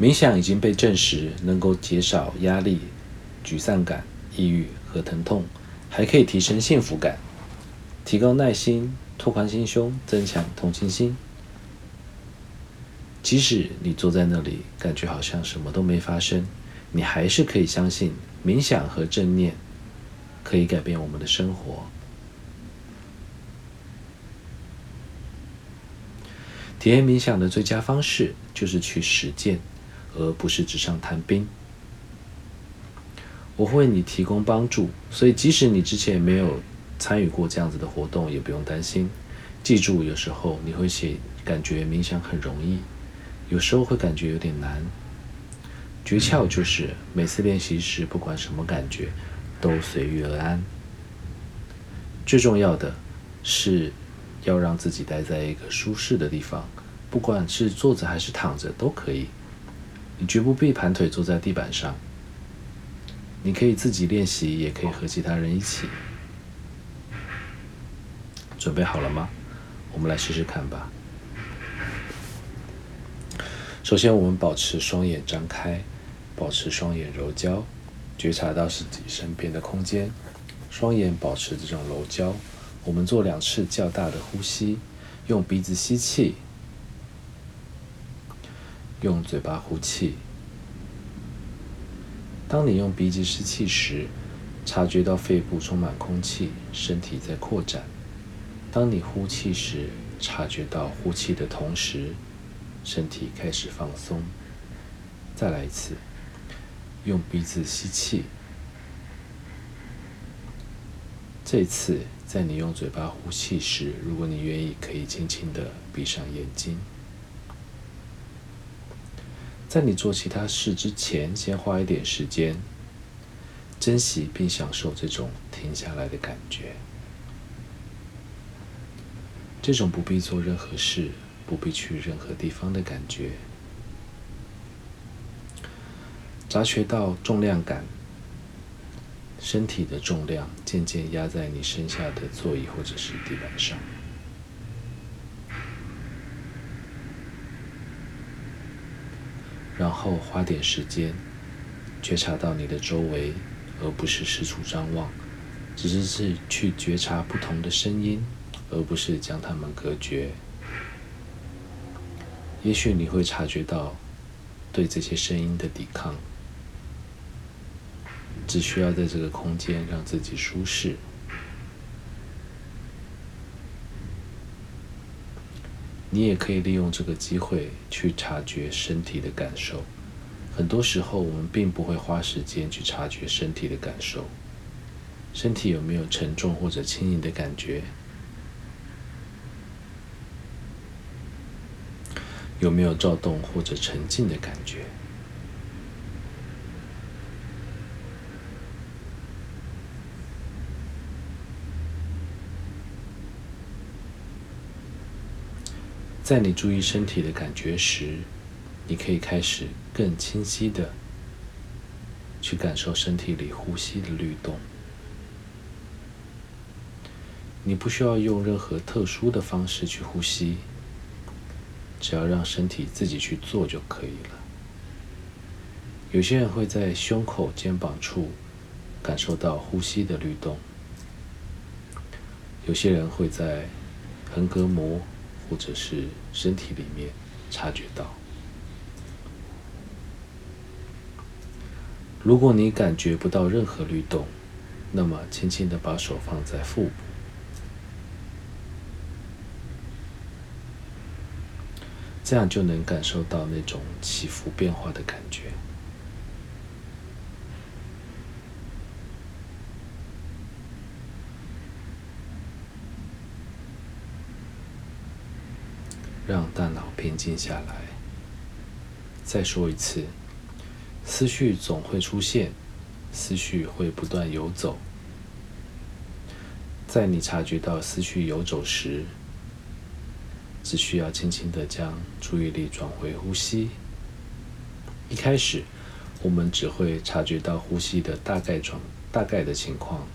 冥想已经被证实能够减少压力、沮丧感、抑郁和疼痛，还可以提升幸福感，提高耐心、拓宽心胸、增强同情心。即使你坐在那里，感觉好像什么都没发生，你还是可以相信冥想和正念可以改变我们的生活。体验冥想的最佳方式就是去实践，而不是纸上谈兵。我会为你提供帮助，所以即使你之前没有参与过这样子的活动，也不用担心。记住，有时候你会写感觉冥想很容易。有时候会感觉有点难，诀窍就是每次练习时，不管什么感觉，都随遇而安。最重要的是要让自己待在一个舒适的地方，不管是坐着还是躺着都可以。你绝不必盘腿坐在地板上。你可以自己练习，也可以和其他人一起。准备好了吗？我们来试试看吧。首先，我们保持双眼张开，保持双眼揉焦，觉察到自己身边的空间。双眼保持这种揉焦。我们做两次较大的呼吸，用鼻子吸气，用嘴巴呼气。当你用鼻子吸气时，察觉到肺部充满空气，身体在扩展；当你呼气时，察觉到呼气的同时。身体开始放松。再来一次，用鼻子吸气。这次在你用嘴巴呼气时，如果你愿意，可以轻轻的闭上眼睛。在你做其他事之前，先花一点时间，珍惜并享受这种停下来的感觉。这种不必做任何事。不必去任何地方的感觉，察觉到重量感，身体的重量渐渐压在你身下的座椅或者是地板上，后花点时间觉察到你的周围，而不是四处张望，只是是去觉察不同的声音，而不是将它们隔绝。也许你会察觉到对这些声音的抵抗，只需要在这个空间让自己舒适。你也可以利用这个机会去察觉身体的感受。很多时候，我们并不会花时间去察觉身体的感受，身体有没有沉重或者轻盈的感觉。有没有躁动或者沉静的感觉？在你注意身体的感觉时，你可以开始更清晰的去感受身体里呼吸的律动。你不需要用任何特殊的方式去呼吸。只要让身体自己去做就可以了。有些人会在胸口、肩膀处感受到呼吸的律动；有些人会在横膈膜或者是身体里面察觉到。如果你感觉不到任何律动，那么轻轻的把手放在腹部。这样就能感受到那种起伏变化的感觉，让大脑平静下来。再说一次，思绪总会出现，思绪会不断游走。在你察觉到思绪游走时，只需要轻轻的将注意力转回呼吸。一开始，我们只会察觉到呼吸的大概状、大概的情况。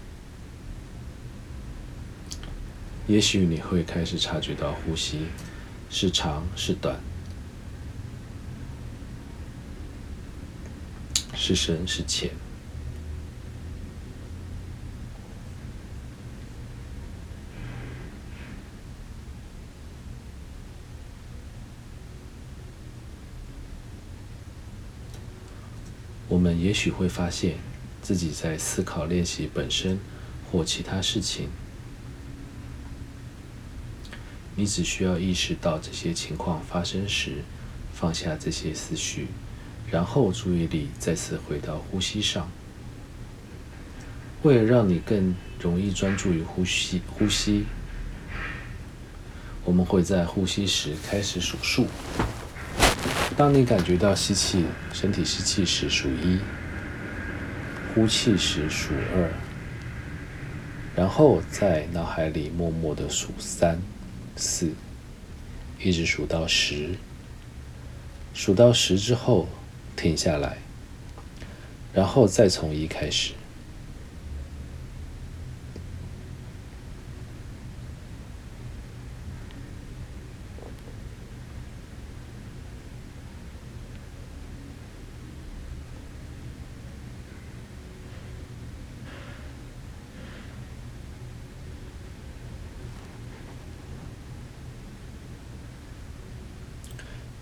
也许你会开始察觉到呼吸是长是短。是深是浅。我们也许会发现自己在思考练习本身或其他事情。你只需要意识到这些情况发生时，放下这些思绪，然后注意力再次回到呼吸上。为了让你更容易专注于呼吸，呼吸，我们会在呼吸时开始数数。当你感觉到吸气，身体吸气时数一，呼气时数二，然后在脑海里默默的数三。四，一直数到十，数到十之后停下来，然后再从一开始。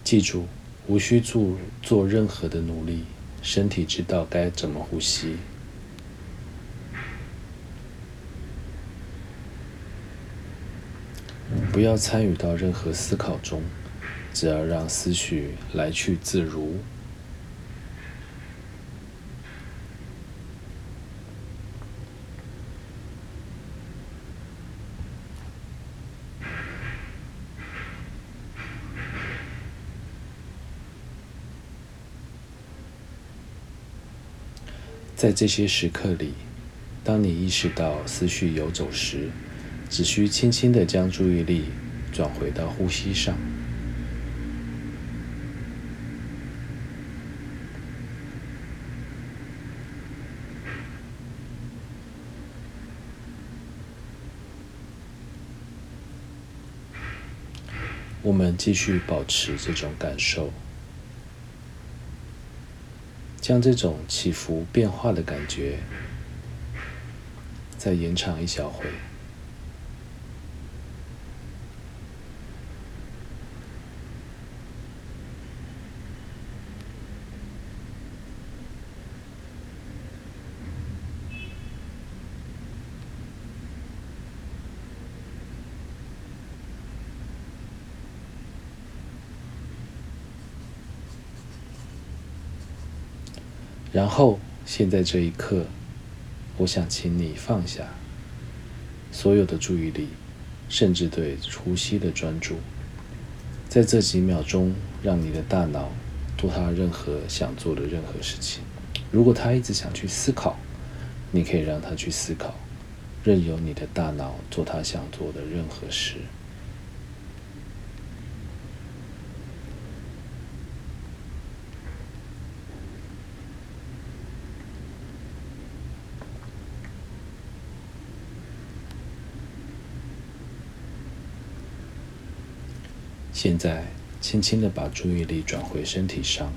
记住，无需做做任何的努力，身体知道该怎么呼吸。不要参与到任何思考中，只要让思绪来去自如。在这些时刻里，当你意识到思绪游走时，只需轻轻的将注意力转回到呼吸上。我们继续保持这种感受。像这种起伏变化的感觉再延长一小会。然后，现在这一刻，我想请你放下所有的注意力，甚至对呼吸的专注。在这几秒钟，让你的大脑做它任何想做的任何事情。如果他一直想去思考，你可以让他去思考，任由你的大脑做他想做的任何事。现在，轻轻的把注意力转回身体上，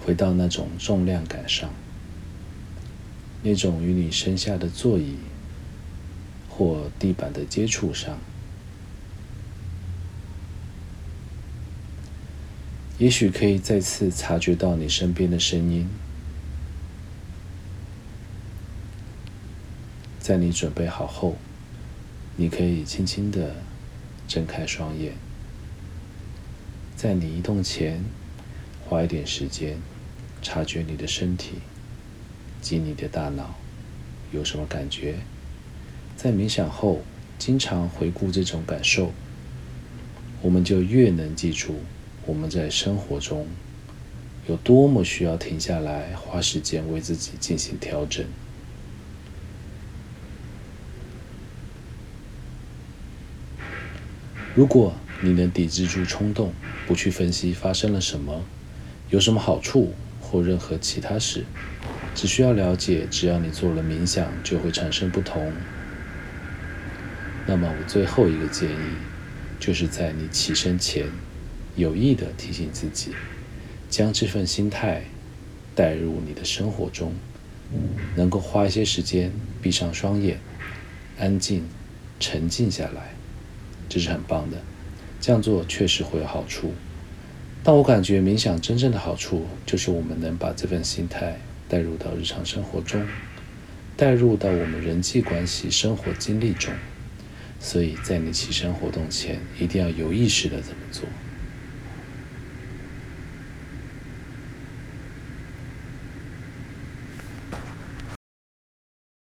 回到那种重量感上，那种与你身下的座椅或地板的接触上。也许可以再次察觉到你身边的声音。在你准备好后，你可以轻轻的睁开双眼。在你移动前，花一点时间察觉你的身体及你的大脑有什么感觉。在冥想后，经常回顾这种感受，我们就越能记住我们在生活中有多么需要停下来，花时间为自己进行调整。如果你能抵制住冲动，不去分析发生了什么，有什么好处或任何其他事，只需要了解，只要你做了冥想，就会产生不同。那么，我最后一个建议，就是在你起身前，有意的提醒自己，将这份心态带入你的生活中，能够花一些时间闭上双眼，安静沉静下来，这是很棒的。这样做确实会有好处。但我感觉冥想真正的好处，就是我们能把这份心态带入到日常生活中，带入到我们人际关系、生活经历中。所以在你起身活动前，一定要有意识的这么做。